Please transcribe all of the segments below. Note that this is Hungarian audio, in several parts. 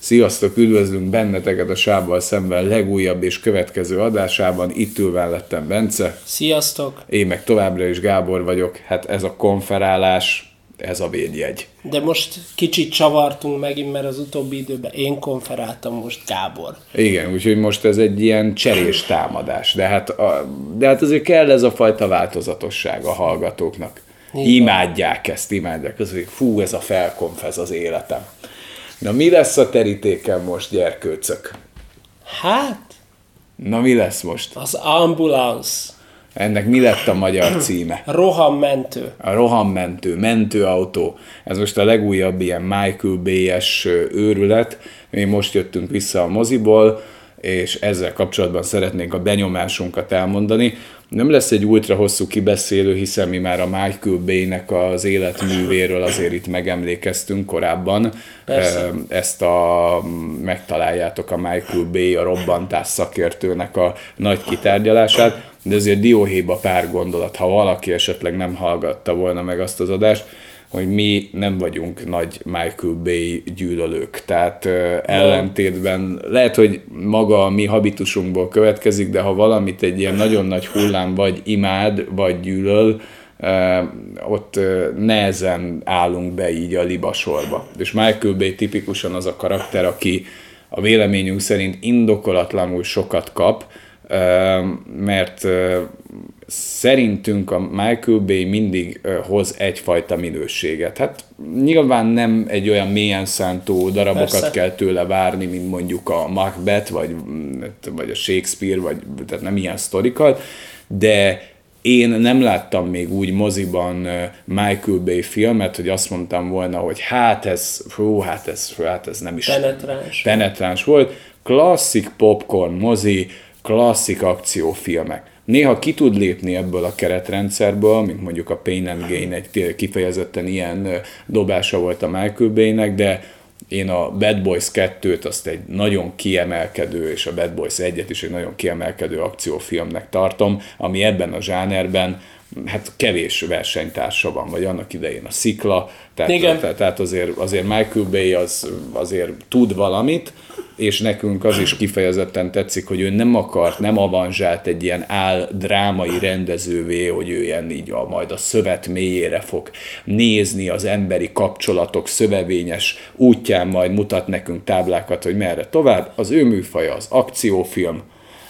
Sziasztok, üdvözlünk benneteket a Sábbal szemben legújabb és következő adásában. Itt ül mellettem Bence. Sziasztok! Én meg továbbra is Gábor vagyok. Hát ez a konferálás, ez a védjegy. De most kicsit csavartunk megint, mert az utóbbi időben én konferáltam most Gábor. Igen, úgyhogy most ez egy ilyen cserés támadás. De hát, a, de hát azért kell ez a fajta változatosság a hallgatóknak. Igen. Imádják ezt, imádják. Az, hogy fú, ez a felkonf, ez az életem. Na mi lesz a terítéken most, gyerkőcök? Hát, Na mi lesz most? az ambulance, Ennek mi lett a magyar címe? rohammentő. A rohammentő, mentőautó. Ez most a legújabb ilyen Michael Bay-es őrület. Mi most jöttünk vissza a moziból, és ezzel kapcsolatban szeretnénk a benyomásunkat elmondani. Nem lesz egy ultra hosszú kibeszélő, hiszen mi már a Michael Bay-nek az életművéről azért itt megemlékeztünk korábban. Persze. Ezt a, megtaláljátok a Michael Bay, a robbantás szakértőnek a nagy kitárgyalását, de azért dióhéjba pár gondolat, ha valaki esetleg nem hallgatta volna meg azt az adást, hogy mi nem vagyunk nagy Michael Bay gyűlölők. Tehát ellentétben lehet, hogy maga a mi habitusunkból következik, de ha valamit egy ilyen nagyon nagy hullám vagy imád, vagy gyűlöl, ott nehezen állunk be így a libasorba. És Michael Bay tipikusan az a karakter, aki a véleményünk szerint indokolatlanul sokat kap, mert szerintünk a Michael Bay mindig hoz egyfajta minőséget. Hát nyilván nem egy olyan mélyen szántó darabokat Persze. kell tőle várni, mint mondjuk a Macbeth, vagy, vagy a Shakespeare, vagy tehát nem ilyen sztorikat, de én nem láttam még úgy moziban Michael Bay filmet, hogy azt mondtam volna, hogy hát ez, hú, hát ez, hú, hát ez nem is Penetráns. penetráns volt. Klasszik popcorn mozi, klasszik akciófilmek. Néha ki tud lépni ebből a keretrendszerből, mint mondjuk a Pain and Gain egy kifejezetten ilyen dobása volt a Michael Bay-nek, de én a Bad Boys 2-t azt egy nagyon kiemelkedő, és a Bad Boys 1-et is egy nagyon kiemelkedő akciófilmnek tartom, ami ebben a zsánerben hát kevés versenytársa van, vagy annak idején a Szikla, tehát, Igen. tehát, tehát azért, azért Michael Bay az azért tud valamit, és nekünk az is kifejezetten tetszik, hogy ő nem akart, nem avanzsált egy ilyen áll drámai rendezővé, hogy ő ilyen így a, majd a szövet mélyére fog nézni az emberi kapcsolatok szövevényes útján, majd mutat nekünk táblákat, hogy merre tovább. Az ő műfaja az akciófilm,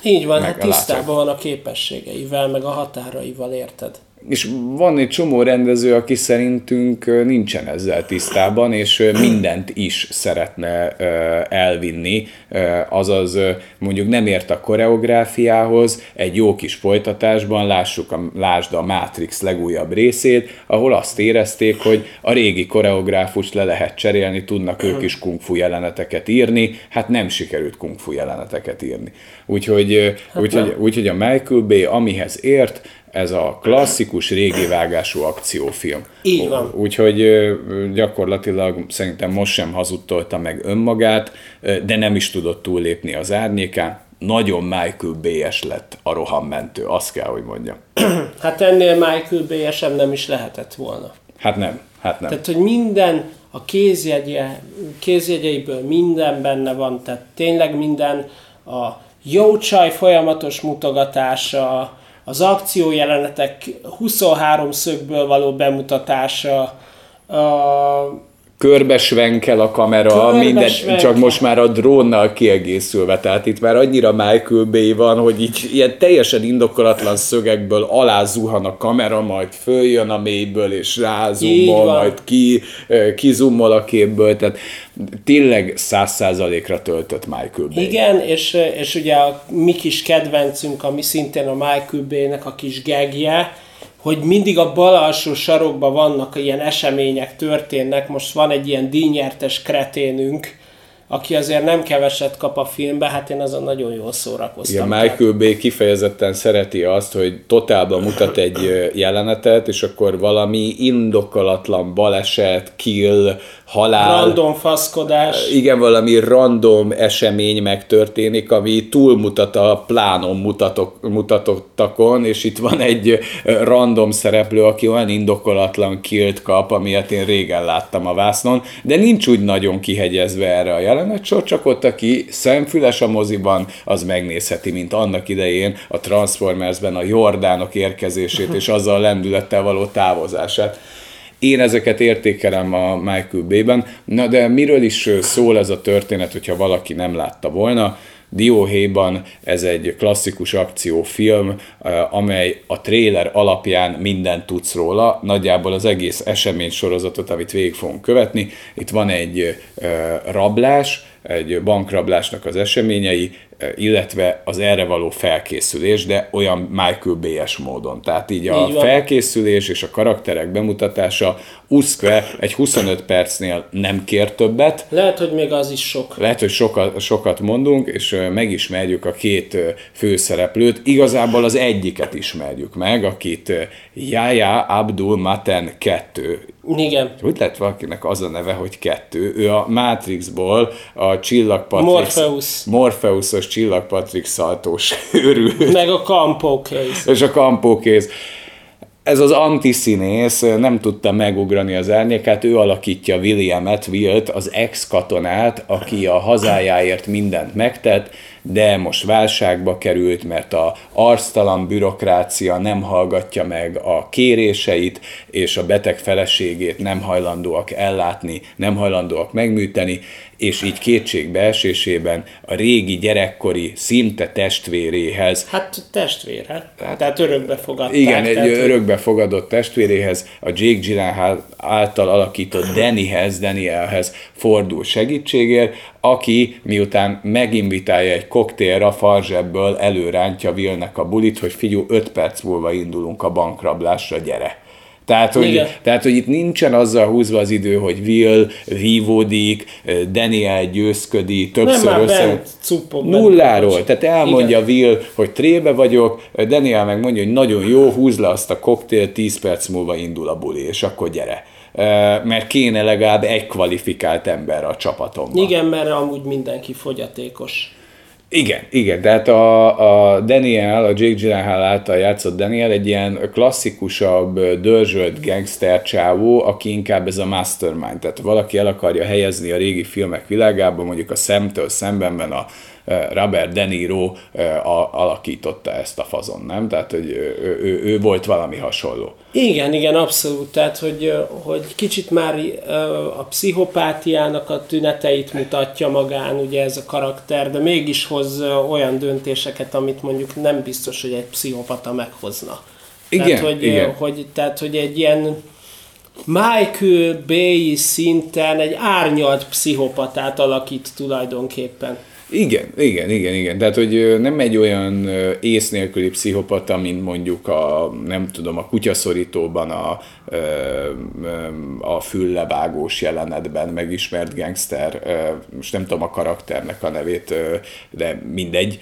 Így van, Meg hát tisztában van a képességeivel, meg a határaival, érted? És van egy csomó rendező, aki szerintünk nincsen ezzel tisztában, és mindent is szeretne elvinni, azaz mondjuk nem ért a koreográfiához, egy jó kis folytatásban lássuk a, lásd a Matrix legújabb részét, ahol azt érezték, hogy a régi koreográfust le lehet cserélni, tudnak ők is kung fu jeleneteket írni, hát nem sikerült kung fu jeleneteket írni. Úgyhogy, ö, úgyhogy, úgyhogy a Michael Bay amihez ért, ez a klasszikus, régi vágású akciófilm. Így van. Úgyhogy gyakorlatilag szerintem most sem hazudtolta meg önmagát, de nem is tudott túllépni az árnyékán. Nagyon Michael Bay-es lett a rohammentő, azt kell, hogy mondjam. Hát ennél Michael sem nem is lehetett volna. Hát nem, hát nem. Tehát, hogy minden a kézjegye, kézjegyeiből minden benne van, tehát tényleg minden a jó csaj folyamatos mutogatása, az akciójelenetek 23 szögből való bemutatása, a Körbesvenkel a kamera, Körbesvenkel. minden, csak most már a drónnal kiegészülve, tehát itt már annyira Michael Bay van, hogy így ilyen teljesen indokolatlan szögekből alá zuhan a kamera, majd följön a mélyből, és van. majd ki, ö, kizummol a képből, tehát tényleg száz százalékra töltött Michael Bay. Igen, és, és ugye a mi kis kedvencünk, ami szintén a Michael Bay-nek a kis gegje, hogy mindig a bal alsó sarokban vannak ilyen események, történnek. Most van egy ilyen díjnyertes kreténünk, aki azért nem keveset kap a filmbe, hát én azon nagyon jól Igen, szórakoztam. Michael Bay kifejezetten szereti azt, hogy totálban mutat egy jelenetet, és akkor valami indokolatlan baleset, kill, halál, Random faszkodás. igen, valami random esemény megtörténik, ami túlmutat a plánon mutatok, mutatottakon, és itt van egy random szereplő, aki olyan indokolatlan killt kap, amilyet én régen láttam a vásznon, de nincs úgy nagyon kihegyezve erre a jelenet sor, csak ott, aki szemfüles a moziban, az megnézheti, mint annak idején a Transformersben a Jordánok érkezését és azzal a lendülettel való távozását. Én ezeket értékelem a Michael Bay-ben, na de miről is szól ez a történet, hogyha valaki nem látta volna? Dióhéjban ez egy klasszikus akciófilm, eh, amely a tréler alapján mindent tudsz róla, nagyjából az egész esemény sorozatot, amit végig fogunk követni. Itt van egy eh, rablás, egy bankrablásnak az eseményei, illetve az erre való felkészülés, de olyan Michael Bay-es módon. Tehát így a így felkészülés és a karakterek bemutatása Uszkve egy 25 percnél nem kér többet. Lehet, hogy még az is sok. Lehet, hogy sokat, sokat mondunk, és megismerjük a két főszereplőt. Igazából az egyiket ismerjük meg, akit Yaya Abdul Maten 2 igen. Hogy lett valakinek az a neve, hogy kettő? Ő a Matrixból a csillagpatrix... Morpheus. Morpheusos csillagpatrix szaltós őrült. Meg a kampókész. És a kampókész ez az antiszínész nem tudta megugrani az árnyékát, ő alakítja Williamet, Wilt, az ex-katonát, aki a hazájáért mindent megtett, de most válságba került, mert a arctalan bürokrácia nem hallgatja meg a kéréseit, és a beteg feleségét nem hajlandóak ellátni, nem hajlandóak megműteni, és így kétségbeesésében a régi gyerekkori szinte testvéréhez. Hát testvér, hát. hát tehát örökbefogadták. Igen, egy tehát, örökbefogadott testvéréhez, a Jake Gyllenhaal által alakított Dannyhez, Danielhez fordul segítségért, aki miután meginvitálja egy koktélra, farzsebből előrántja Vilnek a bulit, hogy figyú, 5 perc múlva indulunk a bankrablásra, gyere. Tehát hogy, tehát, hogy itt nincsen azzal húzva az idő, hogy Will vívódik, Daniel győzködi, többször Nem, össze... Bent, Nulláról. Bent, tehát elmondja Igen. Will, hogy trébe vagyok, Daniel meg mondja, hogy nagyon jó, húz le azt a koktél, 10 perc múlva indul a buli, és akkor gyere mert kéne legalább egy kvalifikált ember a csapatomban. Igen, mert amúgy mindenki fogyatékos. Igen, igen, tehát a, a Daniel, a Jake Gyllenhaal által játszott Daniel egy ilyen klasszikusabb, dörzsölt gangster csávó, aki inkább ez a mastermind, tehát valaki el akarja helyezni a régi filmek világába, mondjuk a szemtől szembenben a Robert De Niro alakította ezt a fazon, nem? Tehát, hogy ő, ő, ő volt valami hasonló. Igen, igen, abszolút. Tehát, hogy, hogy kicsit már a pszichopátiának a tüneteit mutatja magán, ugye ez a karakter, de mégis hoz olyan döntéseket, amit mondjuk nem biztos, hogy egy pszichopata meghozna. Igen, tehát, hogy, igen. Hogy, tehát, hogy egy ilyen Michael Bay szinten egy árnyalt pszichopatát alakít tulajdonképpen. Igen, igen, igen, igen. Tehát, hogy nem egy olyan ész nélküli pszichopata, mint mondjuk a, nem tudom, a kutyaszorítóban a, a füllebágós jelenetben megismert gangster, most nem tudom a karakternek a nevét, de mindegy,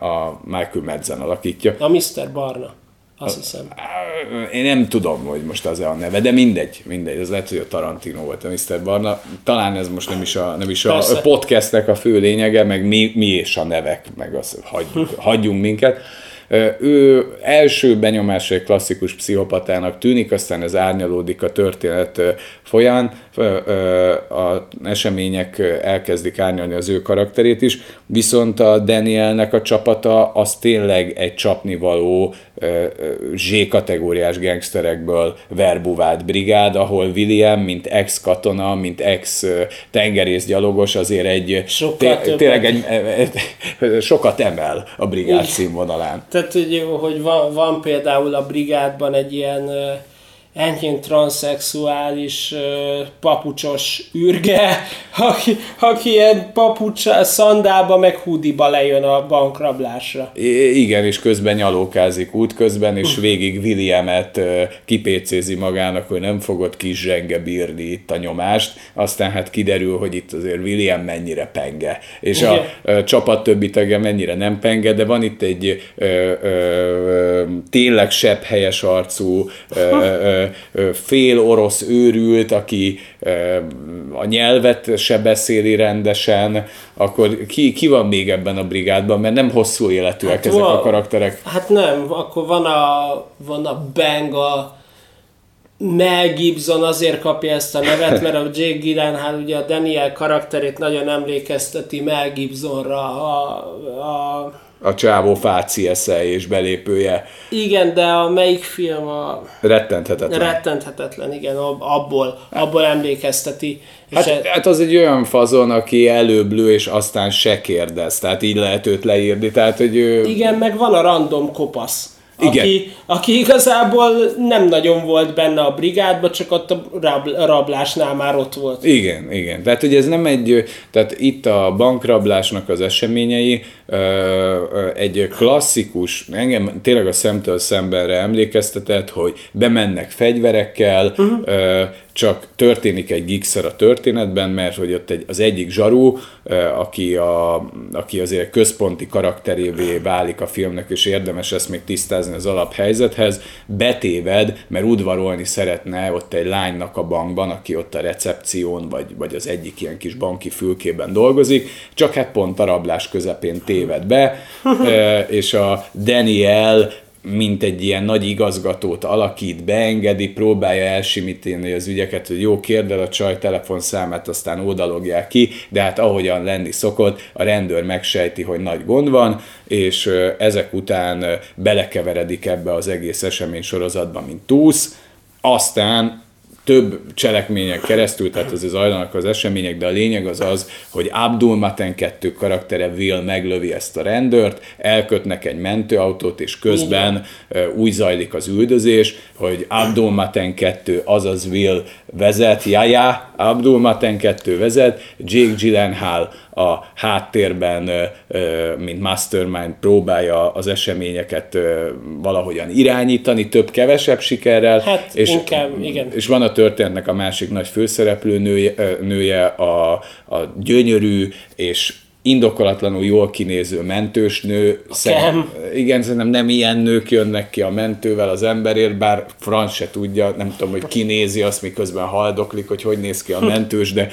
a Michael Madsen alakítja. A Mr. Barna. Azt hiszem. Én nem tudom, hogy most az -e a neve, de mindegy, mindegy. Ez lehet, hogy a Tarantino volt a Mr. Barna. Talán ez most nem is a, nem is a podcastnek a fő lényege, meg mi, mi és a nevek, meg az hagyjuk, hagyjunk minket. Ő első benyomásra egy klasszikus pszichopatának tűnik, aztán ez árnyalódik a történet folyán, a események elkezdik árnyalni az ő karakterét is, viszont a Danielnek a csapata az tényleg egy csapnivaló Z-kategóriás gangsterekből verbuvált brigád, ahol William, mint ex-katona, mint ex-tengerészgyalogos azért egy sokat tényleg egy, sokat emel a brigád színvonalán. Tehát, hogy, hogy van, van például a brigádban egy ilyen enyhén transzexuális papucsos űrge, aki, aki ilyen papucs szandába meg hudiba lejön a bankrablásra. I- igen, és közben nyalókázik útközben, és végig Williamet kipécézi magának, hogy nem fogod kis zsenge bírni itt a nyomást, aztán hát kiderül, hogy itt azért William mennyire penge, és igen. a csapat többi tagja mennyire nem penge, de van itt egy ö, ö, tényleg sebb helyes arcú ö, ö, fél orosz őrült, aki a nyelvet se beszéli rendesen, akkor ki, ki van még ebben a brigádban, mert nem hosszú életűek hát ezek van, a karakterek. Hát nem, akkor van a, van a Bang, a Mel Gibson azért kapja ezt a nevet, mert a Jake Gyllenhaal ugye a Daniel karakterét nagyon emlékezteti Mel Gibsonra, a, a a csávó fáci esze és belépője. Igen, de a melyik film a... Rettenthetetlen. Rettenthetetlen, igen, abból, abból emlékezteti. Hát, e... hát az egy olyan fazon, aki előbb lő, és aztán se kérdez, tehát így lehet őt leírni, tehát hogy ő... Igen, meg van a random kopasz igen. Aki, aki igazából nem nagyon volt benne a brigádban, csak ott a rab, rablásnál már ott volt. Igen, igen. Tehát ugye ez nem egy, tehát itt a bankrablásnak az eseményei egy klasszikus, engem tényleg a szemtől szembenre emlékeztetett, hogy bemennek fegyverekkel, uh-huh csak történik egy gigszer a történetben, mert hogy ott egy, az egyik zsarú, aki, a, aki azért központi karakterévé válik a filmnek, és érdemes ezt még tisztázni az alaphelyzethez, betéved, mert udvarolni szeretne ott egy lánynak a bankban, aki ott a recepción, vagy, vagy az egyik ilyen kis banki fülkében dolgozik, csak hát pont a rablás közepén téved be, és a Daniel mint egy ilyen nagy igazgatót alakít, beengedi, próbálja elsimítani az ügyeket, hogy jó, kérd el a csaj telefonszámát, aztán ódalogják ki, de hát ahogyan lenni szokott, a rendőr megsejti, hogy nagy gond van, és ezek után belekeveredik ebbe az egész esemény sorozatba, mint túsz, aztán több cselekményen keresztül, tehát az zajlanak az események, de a lényeg az az, hogy Abdul Maten 2 karaktere Will meglövi ezt a rendőrt, elkötnek egy mentőautót, és közben Igen. úgy zajlik az üldözés, hogy Abdul Maten 2, azaz Will vezet, jaja, Abdul Maten 2 vezet, Jake Gyllenhaal a háttérben, mint mastermind próbálja az eseményeket valahogyan irányítani, több-kevesebb sikerrel. Hát és, inkább, igen. És van a történetnek a másik nagy főszereplő nője, nője a, a gyönyörű és indokolatlanul jól kinéző mentős nő. Szerint, igen, szerintem nem ilyen nők jönnek ki a mentővel az emberért, bár Franz se tudja, nem tudom, hogy kinézi azt, miközben haldoklik, hogy hogy néz ki a mentős, de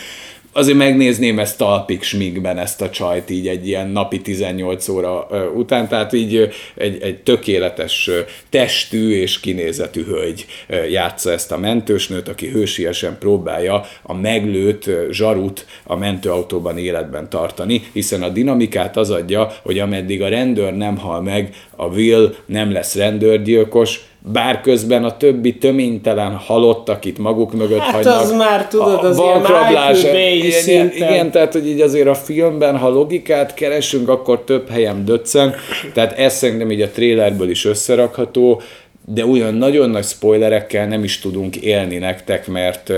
azért megnézném ezt talpig smigben ezt a csajt így egy ilyen napi 18 óra után, tehát így egy, egy tökéletes testű és kinézetű hölgy játsza ezt a mentősnőt, aki hősiesen próbálja a meglőtt zsarut a mentőautóban életben tartani, hiszen a dinamikát az adja, hogy ameddig a rendőr nem hal meg, a Will nem lesz rendőrgyilkos, bár közben a többi töménytelen halott, akit maguk mögött hát hagynak. az már tudod, az ilyen igen, igen, tehát hogy így azért a filmben, ha logikát keresünk, akkor több helyem döccen, tehát ez szerintem így a trailerből is összerakható, de olyan nagyon nagy spoilerekkel nem is tudunk élni nektek, mert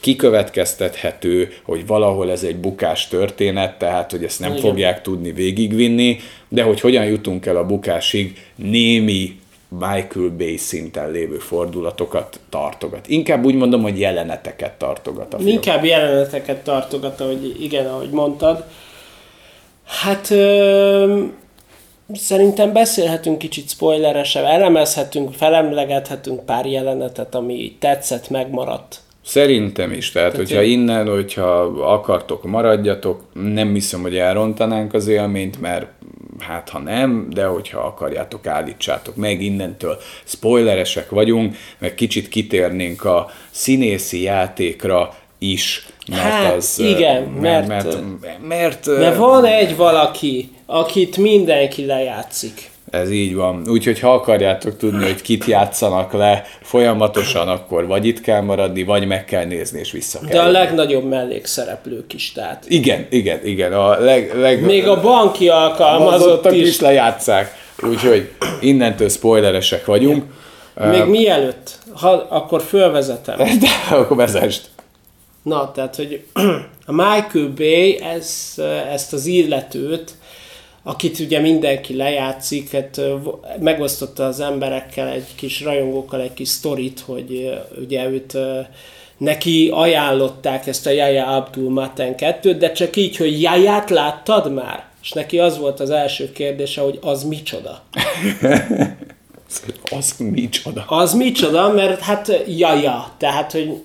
kikövetkeztethető, hogy valahol ez egy bukás történet, tehát hogy ezt nem Igen. fogják tudni végigvinni, de hogy hogyan jutunk el a bukásig, némi Michael Bay szinten lévő fordulatokat tartogat. Inkább úgy mondom, hogy jeleneteket tartogat a film. Inkább jeleneteket tartogat, ahogy igen, ahogy mondtad. Hát ö, szerintem beszélhetünk kicsit spoileresebb, elemezhetünk, felemlegethetünk pár jelenetet, ami tetszett, megmaradt. Szerintem is, tehát, tehát hogyha innen, hogyha akartok, maradjatok, nem hiszem, hogy elrontanánk az élményt, mert hát ha nem, de hogyha akarjátok, állítsátok meg, innentől spoileresek vagyunk, meg kicsit kitérnénk a színészi játékra is, mert hát, az... Igen, mert, mert, mert, mert, mert van egy valaki, akit mindenki lejátszik. Ez így van. Úgyhogy ha akarjátok tudni, hogy kit játszanak le folyamatosan, akkor vagy itt kell maradni, vagy meg kell nézni, és vissza kell. De a legnagyobb mellékszereplők is, tehát. Igen, igen, igen. A leg, leg, Még a banki alkalmazottak is. is lejátszák. Úgyhogy innentől spoileresek vagyunk. Még uh, mielőtt, ha, akkor fölvezetem. De akkor vezest. Na, tehát, hogy a Michael Bay ez, ezt az illetőt akit ugye mindenki lejátszik, hát megosztotta az emberekkel, egy kis rajongókkal egy kis sztorit, hogy ugye őt neki ajánlották ezt a Jaja Abdul Maten 2 de csak így, hogy Jaját láttad már? És neki az volt az első kérdése, hogy az micsoda? az micsoda? Az micsoda, mert hát jaja, tehát, hogy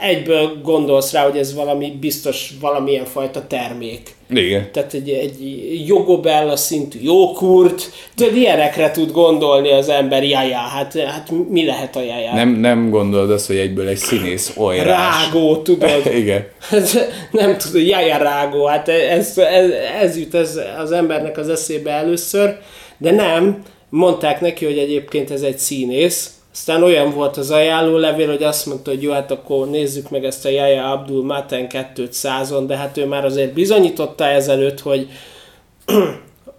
egyből gondolsz rá, hogy ez valami biztos valamilyen fajta termék. Igen. Tehát egy, egy jogobella szintű jókurt, tudod, ilyenekre tud gondolni az ember, jaja, hát, hát mi lehet a jaja? Nem, nem gondolod azt, hogy egyből egy színész olyrás. Rágó, tudod. Igen. nem tudod, jaja rágó, hát ez, ez, ez jut ez az embernek az eszébe először, de nem, mondták neki, hogy egyébként ez egy színész, aztán olyan volt az ajánlólevél, hogy azt mondta, hogy jó, hát akkor nézzük meg ezt a Jaja Abdul Maten 200-on, de hát ő már azért bizonyította ezelőtt, hogy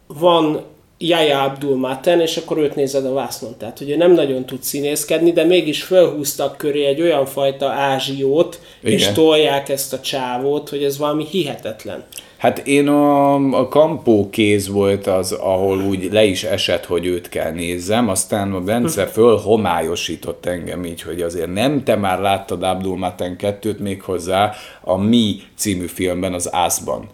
van Jaja Abdul Maten, és akkor őt nézed a vásznon. Tehát, hogy ő nem nagyon tud színészkedni, de mégis felhúztak köré egy olyan fajta ázsiót, Igen. és tolják ezt a csávót, hogy ez valami hihetetlen. Hát én a, a kampó kéz volt az, ahol úgy le is esett, hogy őt kell nézzem, aztán a Bence föl homályosított engem így, hogy azért nem te már láttad Abdul Maten 2-t még hozzá a Mi című filmben, az Ászban.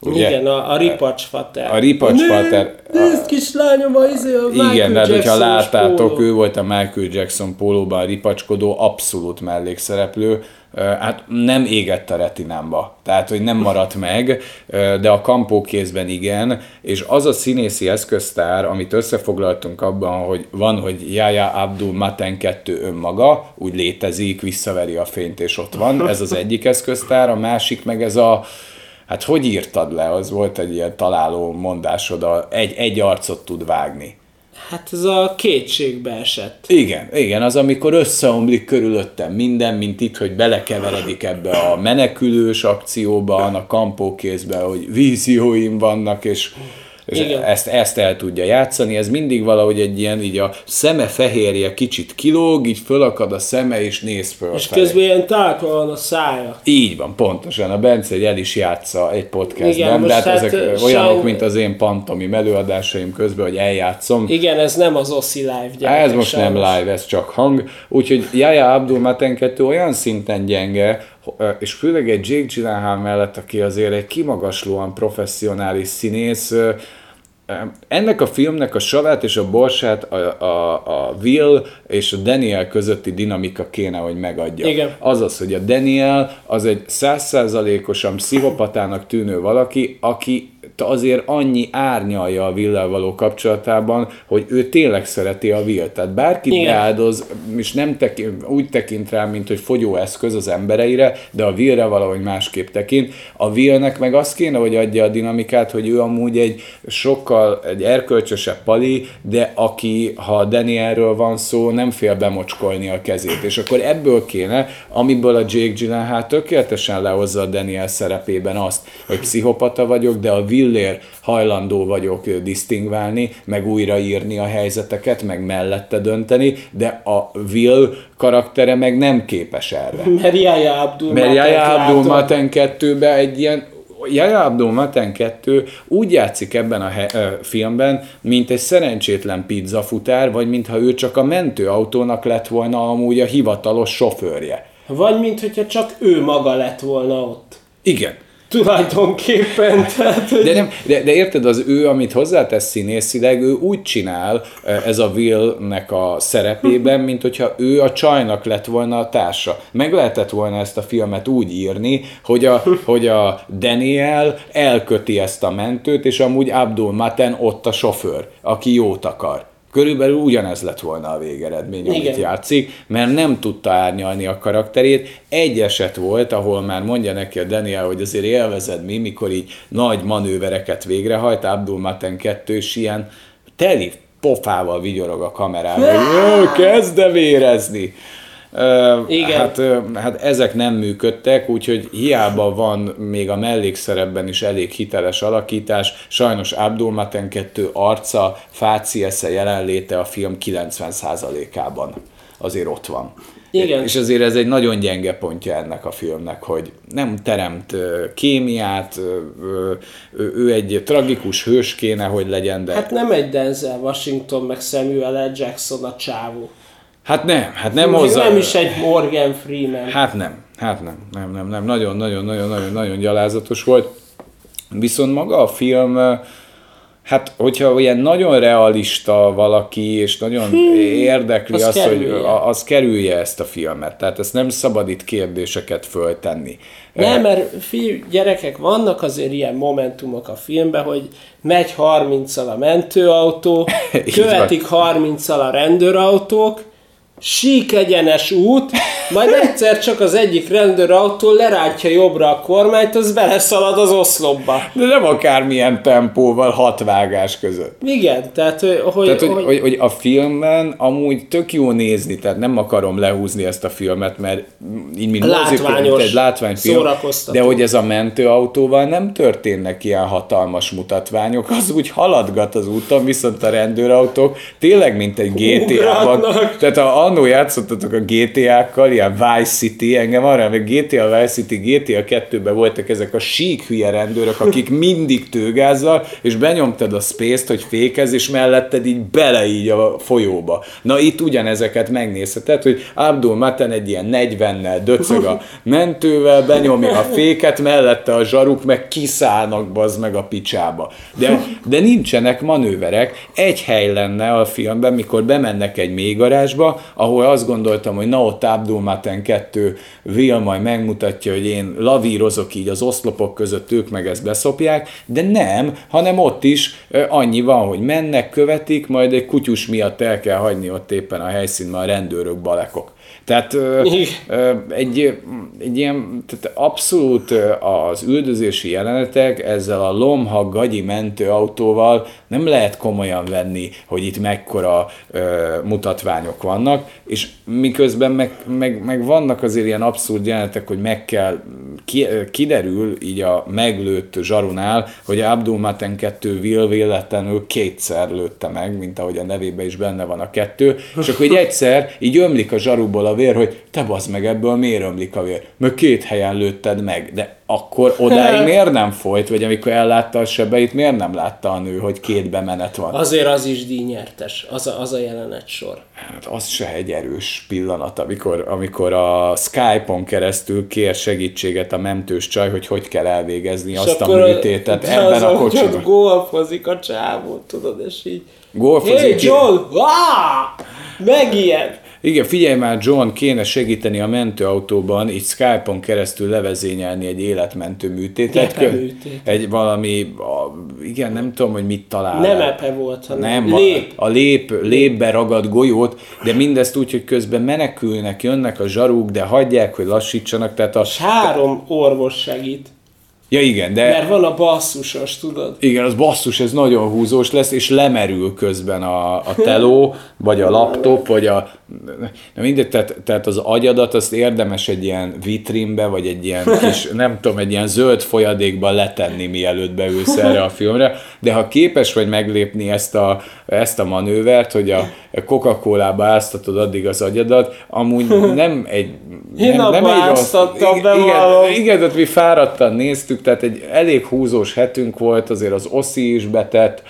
Ugye? Igen, a, a Ripacs Fater. A Ripacs Fater. Nézd, kislányom, a, izé, a Michael Igen, de hát, hogyha láttátok, póló. ő volt a Michael Jackson pólóban a ripacskodó, abszolút mellékszereplő, hát nem égett a retinámba, tehát hogy nem maradt meg, de a kampókézben igen, és az a színészi eszköztár, amit összefoglaltunk abban, hogy van, hogy Yaya Abdul Maten 2 önmaga, úgy létezik, visszaveri a fényt és ott van, ez az egyik eszköztár, a másik meg ez a Hát hogy írtad le? Az volt egy ilyen találó mondásod, a, egy, egy arcot tud vágni. Hát ez a kétségbe esett. Igen, igen, az amikor összeomlik körülöttem minden, mint itt, hogy belekeveredik ebbe a menekülős akcióban, a kampókézben, hogy vízióim vannak, és Igen. ezt, ezt el tudja játszani, ez mindig valahogy egy ilyen, így a szeme fehérje kicsit kilóg, így fölakad a szeme, és néz föl. És közben ilyen tálka van a szája. Így van, pontosan. A Bence egy el is játsza egy podcastben, de hát, hát ezek hát, olyanok, mint az én pantomim előadásaim közben, hogy eljátszom. Igen, ez nem az Oszi live. Gyerekek, ez most sajnos. nem live, ez csak hang. Úgyhogy Jaja Abdul Maten 2 olyan szinten gyenge, és főleg egy Jake Gyllenhaal mellett, aki azért egy kimagaslóan professzionális színész, ennek a filmnek a savát és a borsát a, a, a Will és a Daniel közötti dinamika kéne, hogy megadja. Igen. Azaz, hogy a Daniel az egy százszázalékosan pszichopatának tűnő valaki, aki azért annyi árnyalja a Villel való kapcsolatában, hogy ő tényleg szereti a Will. Tehát bárkit Igen. beáldoz, és nem tekint, úgy tekint rá, mint hogy fogyóeszköz az embereire, de a Willre valahogy másképp tekint. A Willnek meg azt kéne, hogy adja a dinamikát, hogy ő amúgy egy sokkal egy erkölcsösebb pali, de aki, ha Danielről van szó, nem fél bemocskolni a kezét. És akkor ebből kéne, amiből a Jake Gyllenhaal tökéletesen lehozza a Daniel szerepében azt, hogy pszichopata vagyok, de a Will fillér hajlandó vagyok disztingválni, meg újraírni a helyzeteket, meg mellette dönteni, de a Will karaktere meg nem képes erre. Mert Yaya Abdul Mert Yaya Abdul Maten 2 egy ilyen Yaya Abdul Maten 2 úgy játszik ebben a he- ö, filmben, mint egy szerencsétlen pizzafutár, vagy mintha ő csak a mentőautónak lett volna amúgy a hivatalos sofőrje. Vagy mint hogyha csak ő maga lett volna ott. Igen. Tulajdonképpen. Tehát, de, nem, de, de érted, az ő, amit hozzátesz színészileg, ő úgy csinál ez a Will-nek a szerepében, mint hogyha ő a csajnak lett volna a társa. Meg lehetett volna ezt a filmet úgy írni, hogy a, hogy a Daniel elköti ezt a mentőt, és amúgy Abdul Maten ott a sofőr, aki jót akar. Körülbelül ugyanez lett volna a végeredmény, Igen. amit játszik, mert nem tudta árnyalni a karakterét. Egy eset volt, ahol már mondja neki a Daniel, hogy azért élvezed mi, mikor így nagy manővereket végrehajt, Abdul Maten 2 és ilyen teli pofával vigyorog a kamerával, hogy kezd vérezni. Igen. Hát, hát ezek nem működtek, úgyhogy hiába van még a mellékszerepben is elég hiteles alakítás, sajnos Abdul Maten 2 arca, fáciesze jelenléte a film 90%-ában azért ott van. Igen. És azért ez egy nagyon gyenge pontja ennek a filmnek, hogy nem teremt kémiát, ő egy tragikus hős kéne, hogy legyen, de... Hát nem egy Denzel Washington, meg Samuel L. Jackson a csávó. Hát nem, hát nem hozzá. Nem is egy Morgan Freeman. Hát nem, hát nem, nem, nem, nem. Nagyon, nagyon, nagyon, nagyon, nagyon gyalázatos volt. Viszont maga a film, Hát, hogyha ilyen nagyon realista valaki, és nagyon érdekli az az, hogy kerülje. a- az kerülje ezt a filmet. Tehát ezt nem szabad itt kérdéseket föltenni. Nem, mert fiú, gyerekek, vannak azért ilyen momentumok a filmben, hogy megy 30-al a mentőautó, követik 30-al a rendőrautók, sík egyenes út, majd egyszer csak az egyik rendőrautó lerántja jobbra a kormányt, az beleszalad az oszlopba. De nem akármilyen tempóval, hat vágás között. Igen, tehát hogy, hogy, Tehát, hogy, hogy, hogy a filmben amúgy tök jó nézni, tehát nem akarom lehúzni ezt a filmet, mert így mint Látványos, mozik, egy látványfilm, de hogy ez a mentőautóval nem történnek ilyen hatalmas mutatványok, az úgy haladgat az úton, viszont a rendőrautók tényleg mint egy GTA-ban. Tehát ha annó játszottatok a GTA-kkal, ilyen Vice City, engem arra, meg GTA Vice City, GTA 2-ben voltak ezek a sík hülye rendőrök, akik mindig tőgázzal, és benyomtad a space-t, hogy fékez, és melletted így bele így a folyóba. Na itt ugyanezeket megnézheted, hogy Abdul Maten egy ilyen 40-nel döcög a mentővel, benyomja a féket, mellette a zsaruk meg kiszállnak bazd meg a picsába. De, de nincsenek manőverek. Egy hely lenne a filmben, mikor bemennek egy mélygarázsba, ahol azt gondoltam, hogy na ott Abdul Maten 2 Will majd megmutatja, hogy én lavírozok így az oszlopok között, ők meg ezt beszopják, de nem, hanem ott is annyi van, hogy mennek, követik, majd egy kutyus miatt el kell hagyni ott éppen a helyszín, mert a rendőrök balekok. Tehát egy, egy ilyen, tehát abszolút az üldözési jelenetek ezzel a lomha gagyi mentőautóval nem lehet komolyan venni, hogy itt mekkora mutatványok vannak, és miközben meg, meg, meg vannak azért ilyen abszurd jelenetek, hogy meg kell, ki, kiderül így a meglőtt zsarunál, hogy Abdul Maten 2 Will véletlenül kétszer lőtte meg, mint ahogy a nevében is benne van a kettő, és akkor így egyszer így ömlik a zsarúból a vér, hogy te bazd meg ebből miért ömlik a vér? Mert két helyen lőtted meg, de akkor odáig miért nem folyt, vagy amikor ellátta a sebeit, miért nem látta a nő, hogy két bemenet van? azért az is díjnyertes, az a, az a jelenet sor. Hát az se egy erős pillanat, amikor, amikor a Skype-on keresztül kér segítséget a mentős csaj, hogy hogy kell elvégezni azt a műtétet ebben a kocsiban. golfozik a csávó, tudod, és így... Golfozik Hey John! Ah! Megijed! Igen, figyelj már, John, kéne segíteni a mentőautóban, így Skype-on keresztül levezényelni egy életmentő műtétet. Gepeműtét. Egy valami, a, igen, nem tudom, hogy mit talál. Nem epe volt, hanem Nem, lép. A, a lép, lépbe ragad golyót, de mindezt úgy, hogy közben menekülnek, jönnek a zsaruk, de hagyják, hogy lassítsanak, tehát a... És három orvos segít. Ja igen, de... Mert van a basszusos, tudod? Igen, az basszus, ez nagyon húzós lesz, és lemerül közben a, a teló, vagy a laptop, vagy a... Na mindegy, tehát, tehát az agyadat azt érdemes egy ilyen vitrínbe, vagy egy ilyen kis, nem tudom, egy ilyen zöld folyadékba letenni, mielőtt beülsz erre a filmre, de ha képes vagy meglépni ezt a, ezt a manővert, hogy a Coca-Cola-ba áztatod addig az agyadat, amúgy nem egy... Én nem, abba áztattam, igen, bevallom. igen, igen, tehát mi fáradtan néztük, tehát egy elég húzós hetünk volt, azért az Oszi is betett,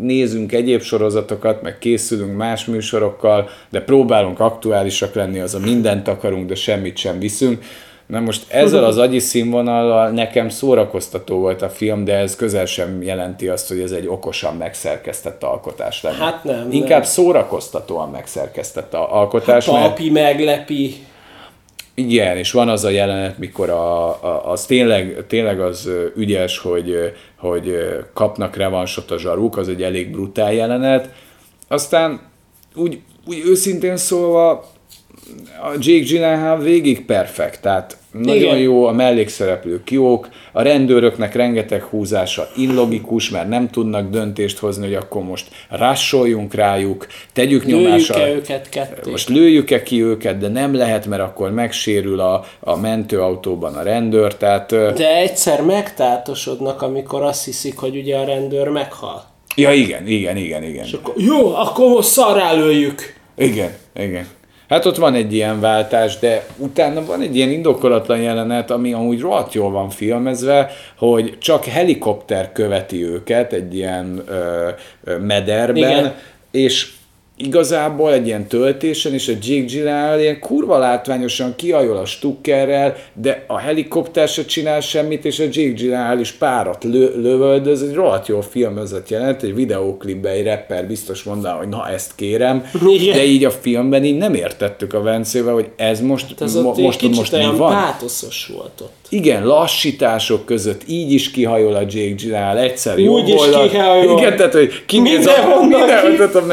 nézünk egyéb sorozatokat, meg készülünk más műsorokkal, de próbálunk aktuálisak lenni, az a mindent akarunk, de semmit sem viszünk. Na most ezzel az agyi színvonallal nekem szórakoztató volt a film, de ez közel sem jelenti azt, hogy ez egy okosan megszerkesztett alkotás lenne. Hát nem, Inkább nem. szórakoztatóan megszerkesztett a alkotás, mert Papi meglepi. Igen, és van az a jelenet, mikor a, a, az tényleg, tényleg az ügyes, hogy, hogy kapnak revansot a zsaruk, az egy elég brutál jelenet. Aztán úgy, úgy őszintén szólva a Jake Gyllenhaal végig perfekt, tehát nagyon Igen. jó, a mellékszereplők jók, a rendőröknek rengeteg húzása illogikus, mert nem tudnak döntést hozni, hogy akkor most rassoljunk rájuk, tegyük nyomásra. Lőjük-e őket ketté? Most lőjük-e ki őket, de nem lehet, mert akkor megsérül a, a mentőautóban a rendőr, tehát... De egyszer megtátosodnak, amikor azt hiszik, hogy ugye a rendőr meghal. Ja, igen, igen, igen, igen. És akkor, jó, akkor most szarrá lőjük. Igen, igen. Hát ott van egy ilyen váltás, de utána van egy ilyen indokolatlan jelenet, ami amúgy rohadt jól van filmezve, hogy csak helikopter követi őket egy ilyen ö, ö, mederben, Igen. és igazából egy ilyen töltésen, és a Jake Gyllenhaal ilyen kurva látványosan kihajol a stukkerrel, de a helikopter se csinál semmit, és a Jake Gyllenhaal is párat lő, lövöldöz, egy rohadt jó filmözött jelent, egy videóklipben egy rapper biztos mondaná, hogy na ezt kérem, Igen. de így a filmben így nem értettük a Vencével, hogy ez most, Hát Ez mo- most, kicsit most mi van. pátoszos volt ott. Igen, lassítások között így is kihajol a Jake Gyllenhaal, egyszer Úgy jobb is kihajol. Igen, tehát, hogy kinéz a, minden, ki- a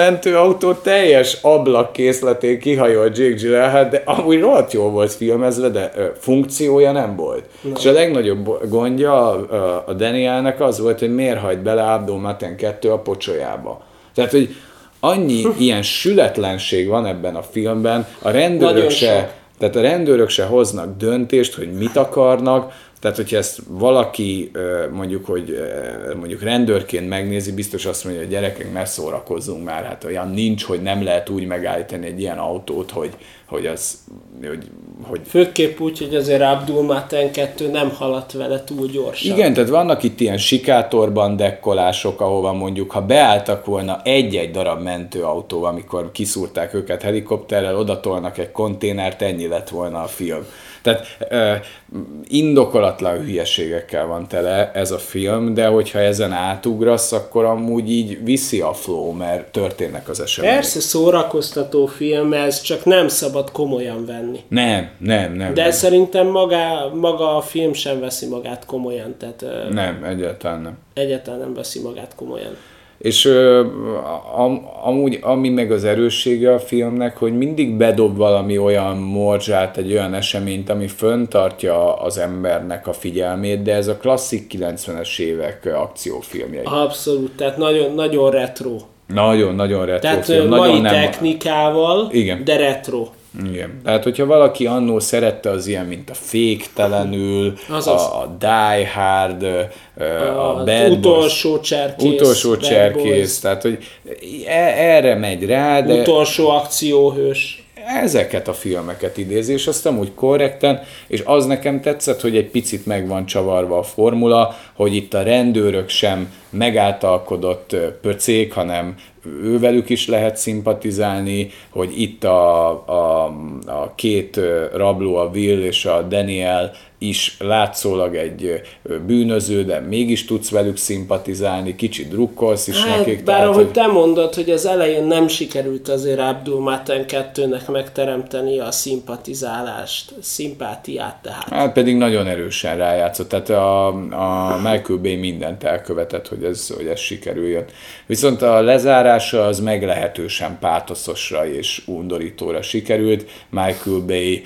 teljes ablakkészletén kihajol Jake Gyllenhaal, de amúgy rohadt jól volt filmezve, de ö, funkciója nem volt. No. És a legnagyobb gondja a, a, a Danielnek az volt, hogy miért hagyd bele Abdul Maten 2 a pocsolyába. Tehát, hogy annyi ilyen sületlenség van ebben a filmben, a rendőrök Nagyon se, sok. tehát a rendőrök se hoznak döntést, hogy mit akarnak, tehát hogyha ezt valaki mondjuk, hogy mondjuk rendőrként megnézi, biztos azt mondja, hogy gyerekek, ne szórakozzunk már, hát olyan nincs, hogy nem lehet úgy megállítani egy ilyen autót, hogy, hogy az, hogy, hogy Főképp úgy, hogy azért Abdul Maten 2 nem haladt vele túl gyorsan. igen, tehát vannak itt ilyen sikátorban dekkolások, ahova mondjuk, ha beálltak volna egy-egy darab mentőautó, amikor kiszúrták őket helikopterrel, odatolnak egy konténert, ennyi lett volna a film. Tehát ö, indokolatlan hülyeségekkel van tele ez a film, de hogyha ezen átugrasz, akkor amúgy így viszi a flow, mert történnek az események. Persze szórakoztató film ez, csak nem szabad komolyan venni. Nem, nem, nem. De nem. szerintem maga, maga a film sem veszi magát komolyan, tehát ö, Nem, egyáltalán nem. egyáltalán nem veszi magát komolyan. És ö, am, amúgy, ami meg az erőssége a filmnek, hogy mindig bedob valami olyan morzsát, egy olyan eseményt, ami föntartja az embernek a figyelmét, de ez a klasszik 90-es évek akciófilmjei. Abszolút, tehát nagyon, nagyon retro. Nagyon, nagyon retro Tehát film, ö, nagyon mai nem... technikával, Igen. de retro. Igen. Tehát, hogyha valaki annó szerette az ilyen, mint a Féktelenül, Azaz. a, a Die Hard, a, Az Bad Boys, utolsó cserkész. utolsó Bad cserkész, tehát, hogy e- erre megy rá, Boys, de... Utolsó akcióhős. ezeket a filmeket idézi, és azt úgy korrekten, és az nekem tetszett, hogy egy picit meg van csavarva a formula, hogy itt a rendőrök sem megáltalkodott ö, pöcék, hanem ővelük is lehet szimpatizálni, hogy itt a, a, a két rabló, a Will és a Daniel is látszólag egy bűnöző, de mégis tudsz velük szimpatizálni, kicsit drukkolsz is Hát, nekik. bár tehát, ahogy hogy- te mondod, hogy az elején nem sikerült azért Abdul Maten 2-nek megteremteni a szimpatizálást, szimpátiát tehát. Hát pedig nagyon erősen rájátszott, tehát a, a Michael Bay mindent elkövetett, hogy ez, hogy ez sikerüljön. Viszont a lezárása az meglehetősen pátoszosra és undorítóra sikerült. Michael Bay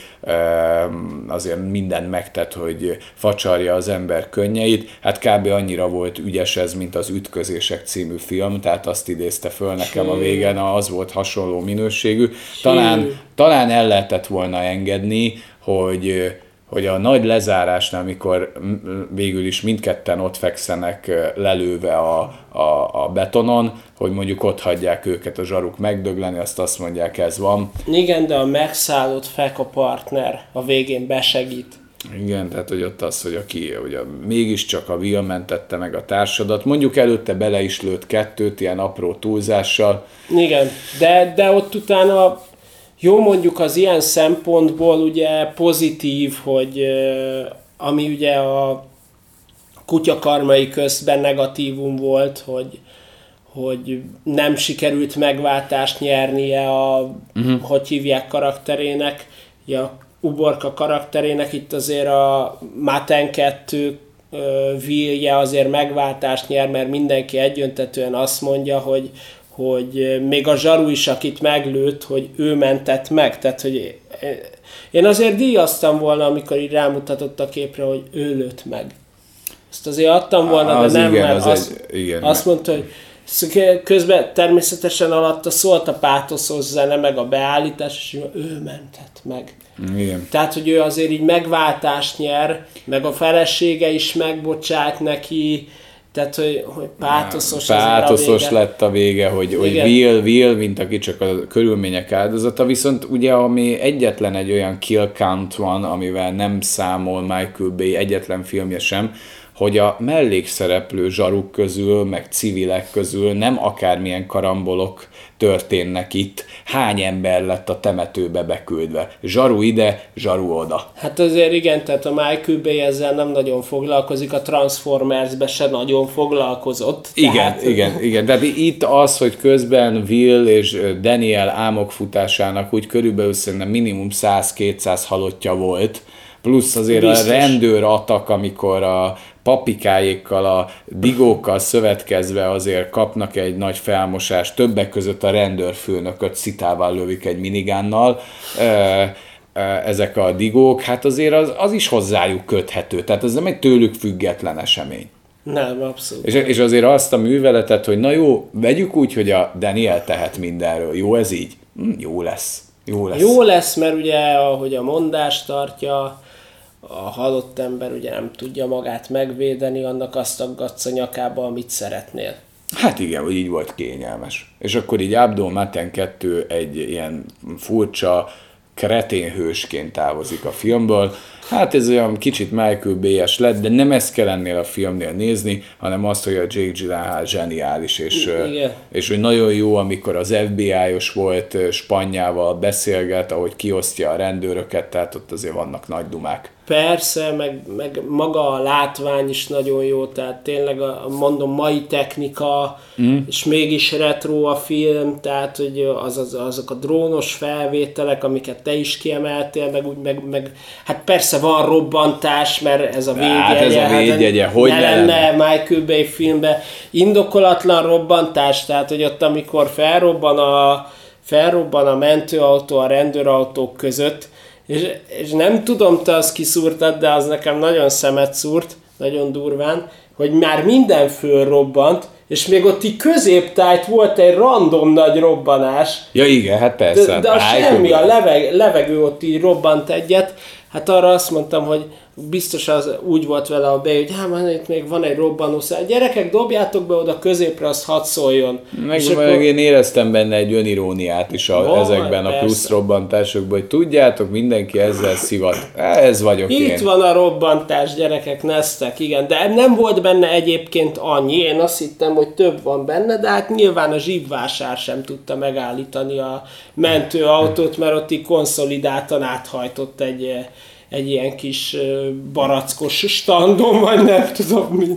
azért mindent megtett, hogy facsarja az ember könnyeit. Hát kb. annyira volt ügyes ez, mint az Ütközések című film, tehát azt idézte föl nekem a végén, az volt hasonló minőségű. Talán, talán el lehetett volna engedni, hogy hogy a nagy lezárásnál, amikor végül is mindketten ott fekszenek lelőve a, a, a betonon, hogy mondjuk ott hagyják őket a zsaruk megdögleni, azt azt mondják, ez van. Igen, de a megszállott fek a partner a végén besegít. Igen, tehát hogy ott az, hogy aki a, mégiscsak a Will mentette meg a társadat, mondjuk előtte bele is lőtt kettőt, ilyen apró túlzással, Igen, de, de ott utána jó mondjuk az ilyen szempontból ugye pozitív, hogy ami ugye a kutyakarmai közben negatívum volt, hogy hogy nem sikerült megváltást nyernie a, uh-huh. hogy hívják karakterének, ja, Uborka karakterének, itt azért a Maten 2 Vilje azért megváltást nyer, mert mindenki egyöntetően azt mondja, hogy, hogy még a zsaru is, akit meglőtt, hogy ő mentett meg. Tehát, hogy én azért díjaztam volna, amikor így rámutatott a képre, hogy ő lőtt meg. Ezt azért adtam volna, Az de nem, igen, mert az azt, egy- igen. azt mondta, hogy közben természetesen alatta szólt a pátoszos zene, meg a beállítás, és ő mentett meg. Igen. Tehát, hogy ő azért így megváltást nyer, meg a felesége is megbocsát neki, tehát, hogy, hogy pátoszos azért a Pátoszos vége. lett a vége, hogy, hogy Igen. Will, Will, mint aki csak a körülmények áldozata, viszont ugye ami egyetlen egy olyan kill count van, amivel nem számol Michael Bay egyetlen filmje sem, hogy a mellékszereplő zsaruk közül, meg civilek közül nem akármilyen karambolok történnek itt, hány ember lett a temetőbe beküldve. Zsaru ide, zsaru oda. Hát azért igen, tehát a Michael Bay ezzel nem nagyon foglalkozik, a Transformers-be se nagyon foglalkozott. Igen, tehát... igen, igen. Tehát itt az, hogy közben Will és Daniel álmokfutásának úgy körülbelül szerintem minimum 100-200 halottja volt, plusz azért Biztos. a rendőr atak, amikor a papikáékkal, a digókkal szövetkezve azért kapnak egy nagy felmosást, többek között a rendőrfőnököt szitával lövik egy minigánnal, ezek a digók, hát azért az, az is hozzájuk köthető, tehát ez nem egy tőlük független esemény. Nem, abszolút. És, és azért azt a műveletet, hogy na jó, vegyük úgy, hogy a Daniel tehet mindenről. Jó ez így? Hm, jó lesz. Jó lesz. Jó lesz, mert ugye, ahogy a mondást tartja, a halott ember ugye nem tudja magát megvédeni, annak azt aggatsz a nyakába, amit szeretnél. Hát igen, hogy így volt kényelmes. És akkor így Abdul Maten 2 egy ilyen furcsa, kretén hősként távozik a filmből. Hát ez olyan kicsit Michael bay lett, de nem ezt kell ennél a filmnél nézni, hanem azt, hogy a Jake Gyllenhaal zseniális, és, és hogy nagyon jó, amikor az FBI-os volt Spanyával beszélget, ahogy kiosztja a rendőröket, tehát ott azért vannak nagy dumák. Persze, meg, meg maga a látvány is nagyon jó, tehát tényleg a, mondom, mai technika, mm. és mégis retro a film, tehát hogy az, az, azok a drónos felvételek, amiket te is kiemeltél, meg úgy, meg, meg hát persze van robbantás, mert ez a védjegye. Hát ez a védjegye, hát, hogy ne lenne Michael Bay filmben indokolatlan robbantás, tehát hogy ott amikor felrobban a, felrobban a mentőautó a rendőrautók között, és, és nem tudom, te azt kiszúrtad, de az nekem nagyon szemet szúrt, nagyon durván, hogy már minden fölrobbant, és még ott így középtájt volt egy random nagy robbanás. Ja igen, hát persze. De, de a semmi, a leveg, levegő ott így robbant egyet. Hát arra azt mondtam, hogy biztos az úgy volt vele a be, hogy hát van, itt még van egy robbanószer. Gyerekek, dobjátok be oda középre, azt hadd szóljon. Meg, és akkor... én éreztem benne egy öniróniát is a, oh, ezekben persze. a plusz robbantásokban, hogy tudjátok, mindenki ezzel szivat. Ez vagyok Itt én. van a robbantás, gyerekek, neztek, igen. De nem volt benne egyébként annyi. Én azt hittem, hogy több van benne, de hát nyilván a zsibvásár sem tudta megállítani a mentőautót, mert ott így konszolidáltan áthajtott egy egy ilyen kis barackos standon, vagy nem tudom mi.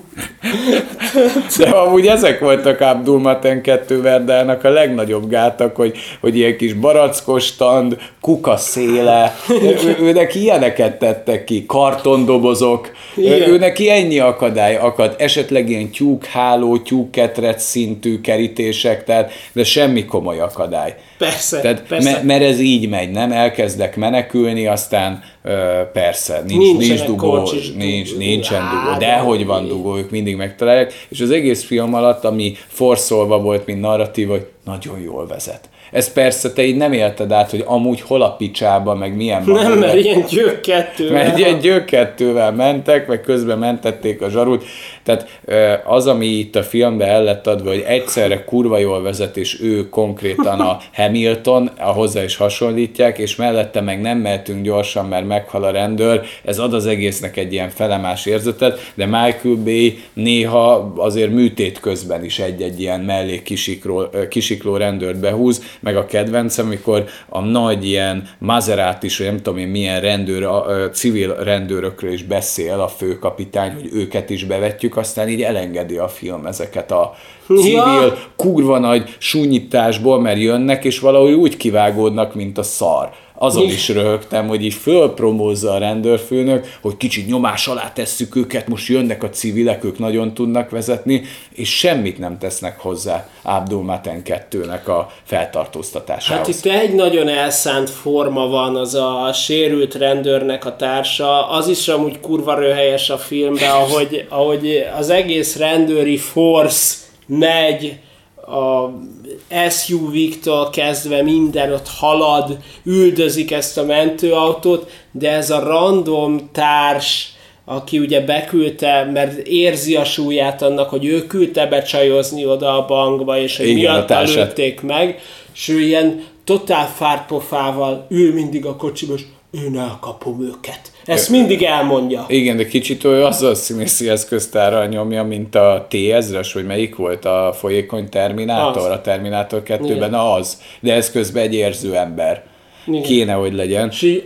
De amúgy ezek voltak Abdul Maten 2 Verdának a legnagyobb gátak, hogy, hogy ilyen kis barackos stand, kuka széle, ő, őnek ilyeneket tettek ki, kartondobozok, Igen. őnek ennyi akadály akad, esetleg ilyen tyúkháló, tyúkketrec szintű kerítések, tehát, de semmi komoly akadály. Persze, Tehát, persze. Me- mert ez így megy, nem? Elkezdek menekülni, aztán persze, nincs, nincs dugó, nincs, nincsen dugó, de hogy van dugó, ők mindig megtalálják, és az egész film alatt, ami forszolva volt, mint narratív, hogy nagyon jól vezet. Ez persze te így nem élted át, hogy amúgy hol a picsába, meg milyen Nem, mert ilyen gyökkettővel. Mert ilyen gyökkettővel mentek, meg közben mentették a zsarút. Tehát az, ami itt a filmben el lett adva, hogy egyszerre kurva jól vezet, és ő konkrétan a Hamilton, a hozzá is hasonlítják, és mellette meg nem mehetünk gyorsan, mert meghal a rendőr, ez ad az egésznek egy ilyen felemás érzetet, de Michael Bay néha azért műtét közben is egy-egy ilyen mellé kisikló, kisikló rendőrt behúz, meg a kedvencem, amikor a nagy ilyen Maserati is, nem tudom én milyen rendőr, a, civil rendőrökről is beszél a főkapitány, hogy őket is bevetjük, aztán így elengedi a film ezeket a civil, kurva nagy súnyításból, mert jönnek, és valahogy úgy kivágódnak, mint a szar azon is röhögtem, hogy így fölpromózza a rendőrfőnök, hogy kicsit nyomás alá tesszük őket, most jönnek a civilek, ők nagyon tudnak vezetni, és semmit nem tesznek hozzá Abdul Maten 2-nek a feltartóztatásához. Hát itt egy nagyon elszánt forma van, az a sérült rendőrnek a társa, az is amúgy kurva röhelyes a filmben, ahogy, ahogy az egész rendőri force megy a SUV-któl kezdve minden ott halad, üldözik ezt a mentőautót, de ez a random társ, aki ugye beküldte, mert érzi a súlyát annak, hogy ő küldte becsajozni oda a bankba, és hogy miatt lőtték meg, és ő ilyen totál fárpofával ül mindig a kocsiba, és én elkapom őket. Ezt mindig elmondja. Igen, de kicsit olyan azzal a színészi eszköztárral nyomja, mint a T-ezres, vagy melyik volt a folyékony Terminátor, Az. a Terminátor 2-ben az, de ez közben egy érző ember. Igen. Kéne, hogy legyen. És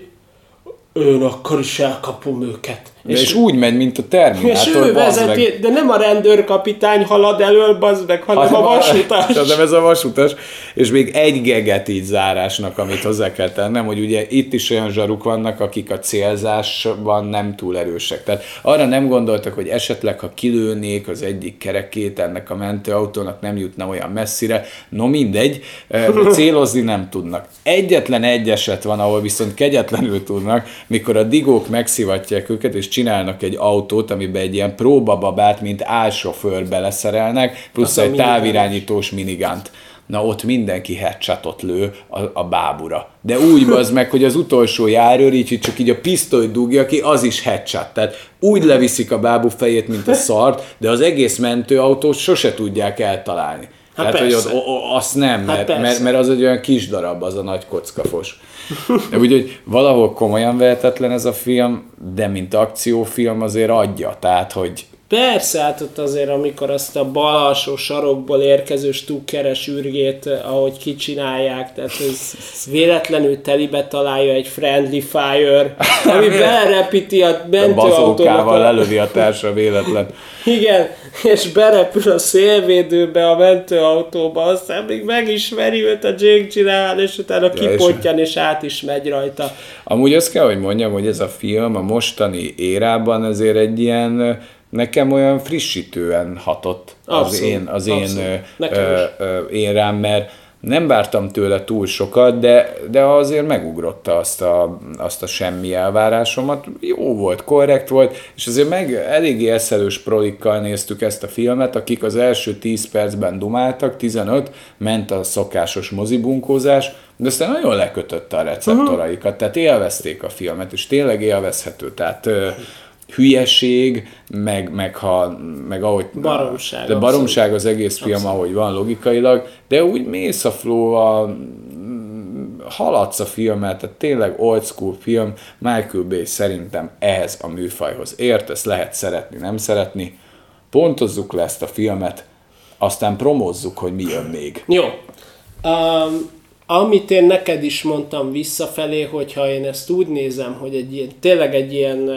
én akkor is elkapom őket. És, és úgy megy, mint a és Terminátor, ő bazd meg. vezeti, de nem a rendőrkapitány halad elől, bazd meg, hanem a vasutas. Nem ez a vasutas. És még egy geget így zárásnak, amit hozzá kell tennem, hogy ugye itt is olyan zsaruk vannak, akik a célzásban nem túl erősek. Tehát arra nem gondoltak, hogy esetleg, ha kilőnék az egyik kerekét ennek a mentőautónak, nem jutna olyan messzire. No mindegy, eh, célozni nem tudnak. Egyetlen egy eset van, ahol viszont kegyetlenül tudnak, mikor a digók megszivatják őket, és csinálnak egy autót, amiben egy ilyen próbababát, mint álsofőr beleszerelnek, plusz egy távirányítós minigant. Na ott mindenki headshotot lő a, a bábura. De úgy az meg, hogy az utolsó járőr így, csak így a pisztolyt dugja ki, az is headshot. Tehát úgy leviszik a bábú fejét, mint a szart, de az egész mentőautót sose tudják eltalálni. Hát Hát hogy ott, o, azt nem, mert, persze. mert, mert az egy olyan kis darab, az a nagy kockafos. De úgyhogy valahol komolyan vehetetlen ez a film, de mint akciófilm azért adja. Tehát, hogy Persze, hát ott azért, amikor azt a bal alsó sarokból érkező stukkeres ürgét, eh, ahogy kicsinálják, tehát ez véletlenül telibe találja egy friendly fire, ami belerepíti a mentőautónak. lelövi a társa véletlen. Igen, és berepül a szélvédőbe a mentőautóba, aztán még megismeri őt a Jake Gyllenhaal, és utána kipottyan, és át is megy rajta. Amúgy azt kell, hogy mondjam, hogy ez a film a mostani érában azért egy ilyen nekem olyan frissítően hatott az Abszolút, én, az én ö, ö, ö, érám, mert nem vártam tőle túl sokat, de, de azért megugrotta azt a, azt a semmi elvárásomat. Jó volt, korrekt volt, és azért meg eléggé eszelős prolikkal néztük ezt a filmet, akik az első 10 percben dumáltak, 15, ment a szokásos mozibunkózás, de aztán nagyon lekötötte a receptoraikat, tehát élvezték a filmet, és tényleg élvezhető. Tehát hülyeség, meg, meg, ha, meg ahogy... Baromság, De baromság az egész film, ahogy van logikailag, de úgy mész a flow haladsz a filmet, tehát tényleg old school film, Michael Bay szerintem ehhez a műfajhoz ért, ezt lehet szeretni, nem szeretni. Pontozzuk le ezt a filmet, aztán promózzuk, hogy mi jön még. Jó. Um, amit én neked is mondtam visszafelé, hogyha én ezt úgy nézem, hogy egy ilyen, tényleg egy ilyen uh,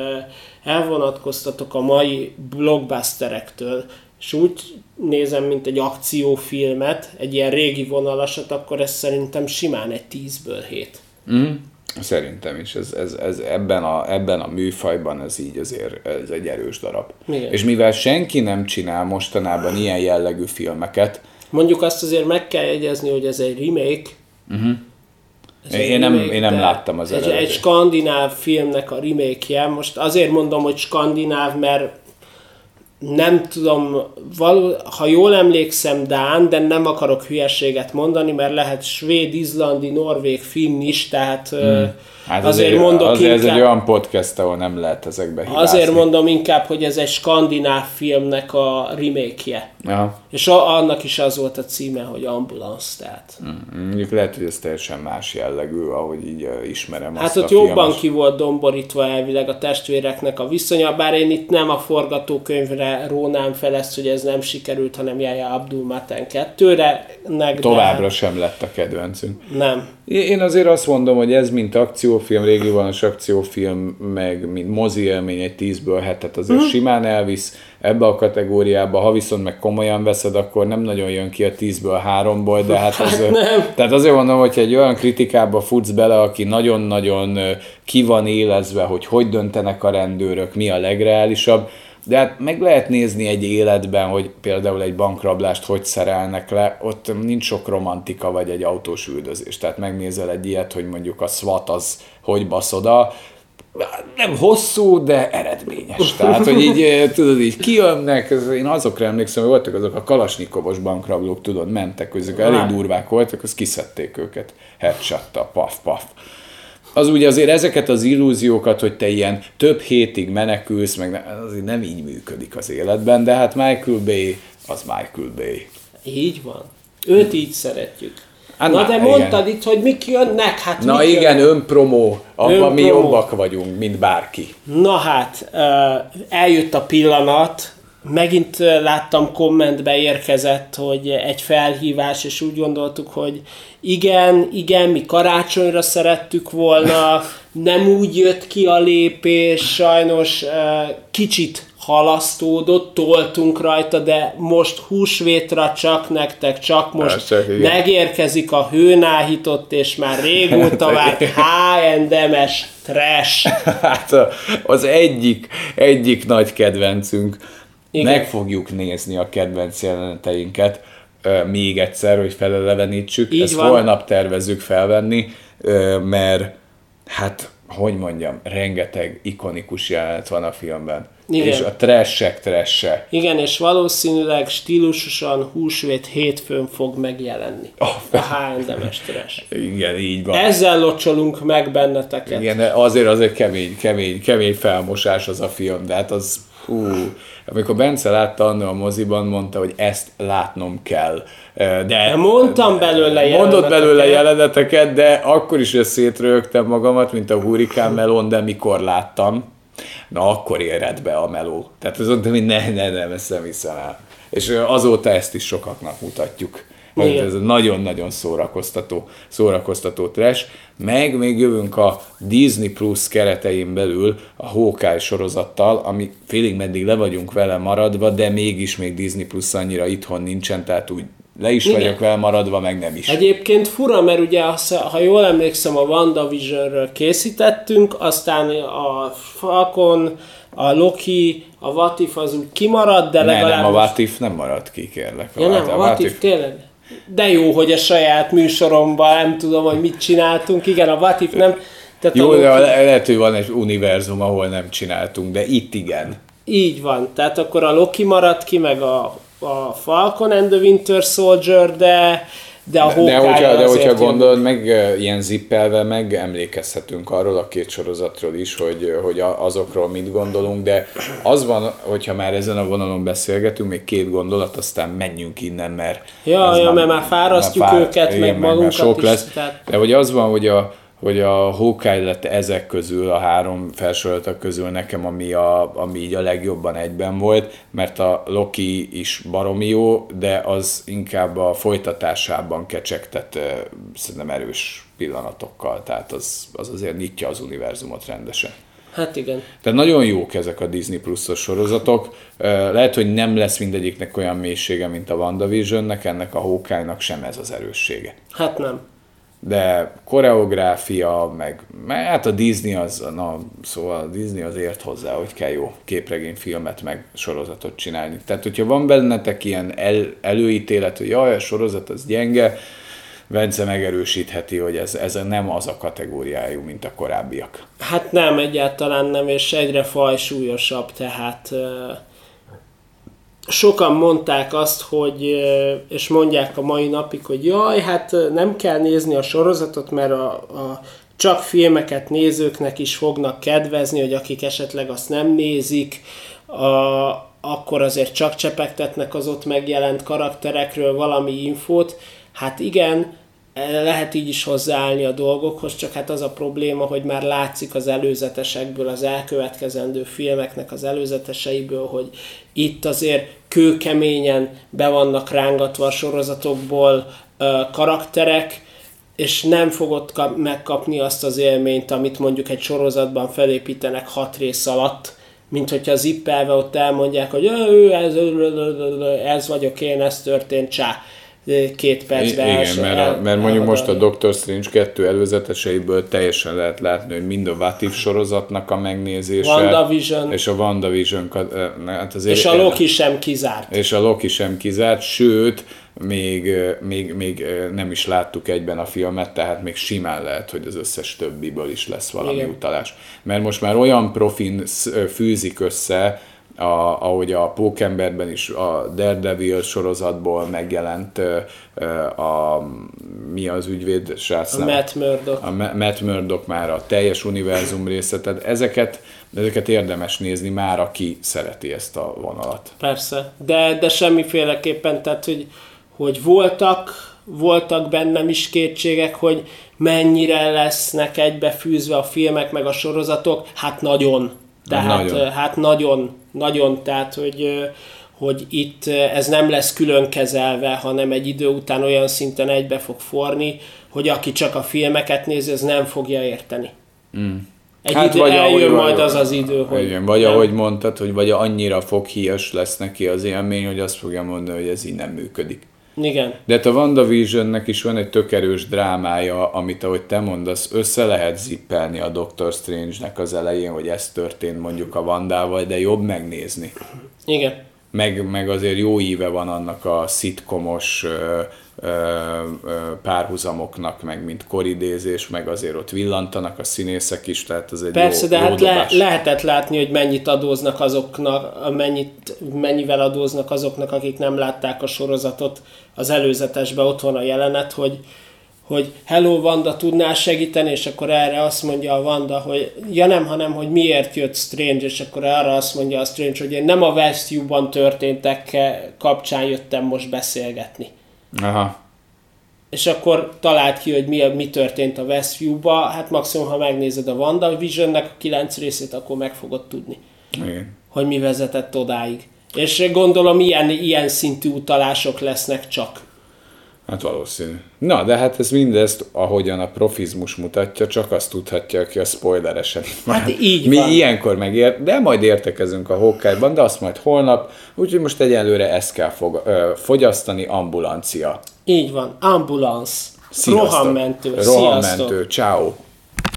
elvonatkoztatok a mai blockbusterektől, és úgy nézem, mint egy akciófilmet, egy ilyen régi vonalasat, akkor ez szerintem simán egy 10-ből 7. Mm. Szerintem is, ez, ez, ez ebben, a, ebben a műfajban ez így azért ez egy erős darab. Igen. És mivel senki nem csinál mostanában ilyen jellegű filmeket, Mondjuk azt azért meg kell jegyezni, hogy ez egy remake. Uh-huh. Ez egy Én nem- én nem láttam az egy, egy eredetét. skandináv filmnek a remake-je. Most azért mondom, hogy skandináv, mert nem tudom, való, ha jól emlékszem, Dán, de nem akarok hülyeséget mondani, mert lehet svéd, izlandi, norvég, finn is, tehát hmm. hát azért, mondok azért ez inkább, egy olyan podcast, ahol nem lehet ezekbe hibázni. azért mondom inkább, hogy ez egy skandináv filmnek a remake-je. Aha. És a, annak is az volt a címe, hogy Ambulance, tehát. Mm, Mondjuk lehet, hogy ez teljesen más jellegű, ahogy így uh, ismerem Hát azt ott a jobban filmes- ki volt domborítva elvileg a testvéreknek a viszonya, bár én itt nem a forgatókönyvre rónám fel ezt, hogy ez nem sikerült, hanem Yahya Abdul Maten 2-re. nek, de Továbbra sem lett a kedvencünk. Nem. Én azért azt mondom, hogy ez mint akciófilm, régi vonalas akciófilm, meg mint mozi élmény egy 10-ből hetet azért Mhm. mm. simán elvisz ebbe a kategóriába, ha viszont meg komolyan veszed, akkor nem nagyon jön ki a 10-ből 3-ból, de hát azért, nem. tehát azért mondom, hogy egy olyan kritikába futsz bele, aki nagyon-nagyon ki van élezve, hogy hogy döntenek a rendőrök, mi a legreálisabb, de hát meg lehet nézni egy életben, hogy például egy bankrablást hogy szerelnek le, ott nincs sok romantika, vagy egy autós üldözés. Tehát megnézel egy ilyet, hogy mondjuk a SWAT az hogy basz oda, nem hosszú, de eredményes. Tehát, hogy így, eh, tudod, így kijönnek, én azokra emlékszem, hogy voltak azok a kalasnikovos bankrablók, tudod, mentek, ezek elég durvák voltak, azt kiszedték őket headshot paf, paf. Az ugye azért ezeket az illúziókat, hogy te ilyen több hétig menekülsz, meg ne, azért nem így működik az életben, de hát Michael Bay, az Michael Bay. Így van. Őt így szeretjük. Hát Na de igen. mondtad itt, hogy mik jönnek, hát Na mik igen, jönnek? önpromó. Abban mi Önpromó. jobbak vagyunk, mint bárki. Na hát, eljött a pillanat, megint láttam kommentbe érkezett, hogy egy felhívás, és úgy gondoltuk, hogy igen, igen, mi karácsonyra szerettük volna, nem úgy jött ki a lépés, sajnos kicsit halasztódott, toltunk rajta, de most húsvétra csak nektek, csak most igen. megérkezik a hőnáhított, és már régóta várt H&M-es trash. Hát az egyik, egyik nagy kedvencünk. Igen. Meg fogjuk nézni a kedvenc jeleneteinket még egyszer, hogy felelevenítsük. Így Ezt van. holnap tervezzük felvenni, mert hát, hogy mondjam, rengeteg ikonikus jelenet van a filmben. Igen. És a trashek tresse. Igen, és valószínűleg stílusosan húsvét hétfőn fog megjelenni. Oh, a H&M-es trash. Igen, így van. Ezzel locsolunk meg benneteket. Igen, de azért az egy kemény, kemény, kemény felmosás az a film, de hát az, hú, amikor Bence látta annól a moziban, mondta, hogy ezt látnom kell. De Mondtam belőle Mondott belőle jeleneteket. jeleneteket, de akkor is össze szétrögtem magamat, mint a hurikán melón, de mikor láttam, na akkor éred be a meló. Tehát az mondtam, hogy ne, ne, nem, ezt nem hiszem el. És azóta ezt is sokaknak mutatjuk. Igen. ez nagyon-nagyon szórakoztató, szórakoztató trash. Meg még jövünk a Disney Plus keretein belül a Hawkeye sorozattal, ami félig meddig le vagyunk vele maradva, de mégis még Disney Plus annyira itthon nincsen, tehát úgy le is Igen. vagyok vele maradva, meg nem is. Egyébként fura, mert ugye, azt- ha jól emlékszem, a WandaVisionről készítettünk, aztán a Falcon, a Loki, a What If az úgy kimaradt, de Ne, legalább... nem, a most- What If nem maradt ki, kérlek. Ja nem, a What If tényleg? De jó, hogy a saját műsoromban nem tudom, hogy mit csináltunk. Igen, a What If nem... Tehát Jó, a de le- lehet, hogy van egy univerzum, ahol nem csináltunk, de itt igen. Így van. Tehát akkor a Loki maradt ki, meg a, a Falcon and the Winter Soldier, de, de a De Hawkeye hogyha, de hogyha gondolod, meg ilyen zippelve meg emlékezhetünk arról a két sorozatról is, hogy, hogy azokról mit gondolunk, de az van, hogyha már ezen a vonalon beszélgetünk, még két gondolat, aztán menjünk innen, mert... Ja, ja, mert már fárasztjuk őket, meg magunkat sok is, Lesz. tehát- De hogy az van, hogy a, hogy a Hawkeye lett ezek közül, a három felsoroltak közül nekem, ami, a, ami így a legjobban egyben volt, mert a Loki is baromi jó, de az inkább a folytatásában kecsegtet szerintem erős pillanatokkal, tehát az, az azért nyitja az univerzumot rendesen. Hát igen. Tehát nagyon jók ezek a Disney Plus-os sorozatok. Lehet, hogy nem lesz mindegyiknek olyan mélysége, mint a WandaVisionnek, ennek a Hawkeye-nak sem ez az erőssége Hát nem. De koreográfia, meg, hát a Disney az, na, szóval a Disney az ért hozzá, hogy kell jó képregényfilmet, meg sorozatot csinálni. Tehát, hogyha van bennetek ilyen el, előítélet, hogy jaj, a sorozat az gyenge, Vence megerősítheti, hogy ez, ez nem az a kategóriájú, mint a korábbiak. Hát nem, egyáltalán nem, és egyre fajsúlyosabb, tehát ö, sokan mondták azt, hogy, és mondják a mai napig, hogy jaj, hát nem kell nézni a sorozatot, mert a, a csak filmeket nézőknek is fognak kedvezni, hogy akik esetleg azt nem nézik, a, akkor azért csak csepegtetnek az ott megjelent karakterekről valami infót. Hát igen, lehet így is hozzáállni a dolgokhoz, csak hát az a probléma, hogy már látszik az előzetesekből, az elkövetkezendő filmeknek az előzeteseiből, hogy itt azért kőkeményen be vannak rángatva a sorozatokból karakterek, és nem fogod kap- megkapni azt az élményt, amit mondjuk egy sorozatban felépítenek hat rész alatt, mint hogyha zippelve ott elmondják, hogy "Ö, ő, ez, ez vagyok én, ez történt, csá, két percben Igen, els- mert, el- mert mondjuk most a. Doctor Strange 2 előzeteseiből teljesen lehet látni, hogy mind a What If sorozatnak a megnézése, WandaVision. és a WandaVision, hát azért És a Loki sem kizárt. és a Loki sem kizárt, sőt, még, még, még nem is láttuk egyben a filmet, tehát még simán lehet, hogy az összes többiből is lesz valami Igen. Igen. utalás. Mert most már olyan profin fűzik össze, a, ahogy a Pókemberben is a Daredevil sorozatból megjelent ö, a, mi az ügyvéd srác A? Matt Murdock. a Ma- Matt Murdock már a teljes univerzum része, tehát ezeket, ezeket érdemes nézni már, aki szereti ezt a vonalat. Persze, de, de semmiféleképpen, tehát hogy, hogy voltak voltak bennem is kétségek, hogy mennyire lesznek egybefűzve a filmek meg a sorozatok. Hát nagyon. Tehát, nagyon. hát nagyon, nagyon, tehát, hogy, hogy itt ez nem lesz külön kezelve, hanem egy idő után olyan szinten egybe fog forni, hogy aki csak a filmeket nézi, az nem fogja érteni. Mm. Egy hát idő, vagy eljön ahogy, majd az az idő, hogy... Igen, vagy nem. ahogy mondtad, hogy vagy annyira foghíjas lesz neki az élmény, hogy azt fogja mondani, hogy ez így nem működik. Igen. De hát a WandaVisionnek is van egy tök erős drámája, amit ahogy te mondasz, össze lehet zippelni a Doctor Strange-nek az elején, hogy ez történt mondjuk a Vandával, de jobb megnézni. Igen. Meg, meg azért jó íve van annak a szitkomos párhuzamoknak, meg mint koridézés, meg azért ott villantanak a színészek is, tehát az egy Persze, jó, de jó hát le, lehetett látni, hogy mennyit adóznak azoknak, mennyit, mennyivel adóznak azoknak, akik nem látták a sorozatot az előzetesben, ott van a jelenet, hogy, hogy hello Vanda, tudnál segíteni, és akkor erre azt mondja a Vanda, hogy ja nem, hanem hogy miért jött Strange, és akkor arra azt mondja a Strange, hogy én nem a Westview-ban történtek kapcsán jöttem most beszélgetni. Aha. És akkor talált ki, hogy mi, mi történt a Westview-ba. Hát maximum, ha megnézed a WandaVision-nek a kilenc részét, akkor meg fogod tudni, Igen. hogy mi vezetett odáig. És gondolom, ilyen, ilyen szintű utalások lesznek csak. Hát valószínű. Na, de hát ez mindezt, ahogyan a profizmus mutatja, csak azt tudhatja, aki a spoileresen. Hát így Mi van. ilyenkor megér, de majd értekezünk a hawkeye de azt majd holnap, úgyhogy most egyelőre ezt kell fog, ö, fogyasztani, ambulancia. Így van, ambulance. Rohammentő. Rohammentő, ciao.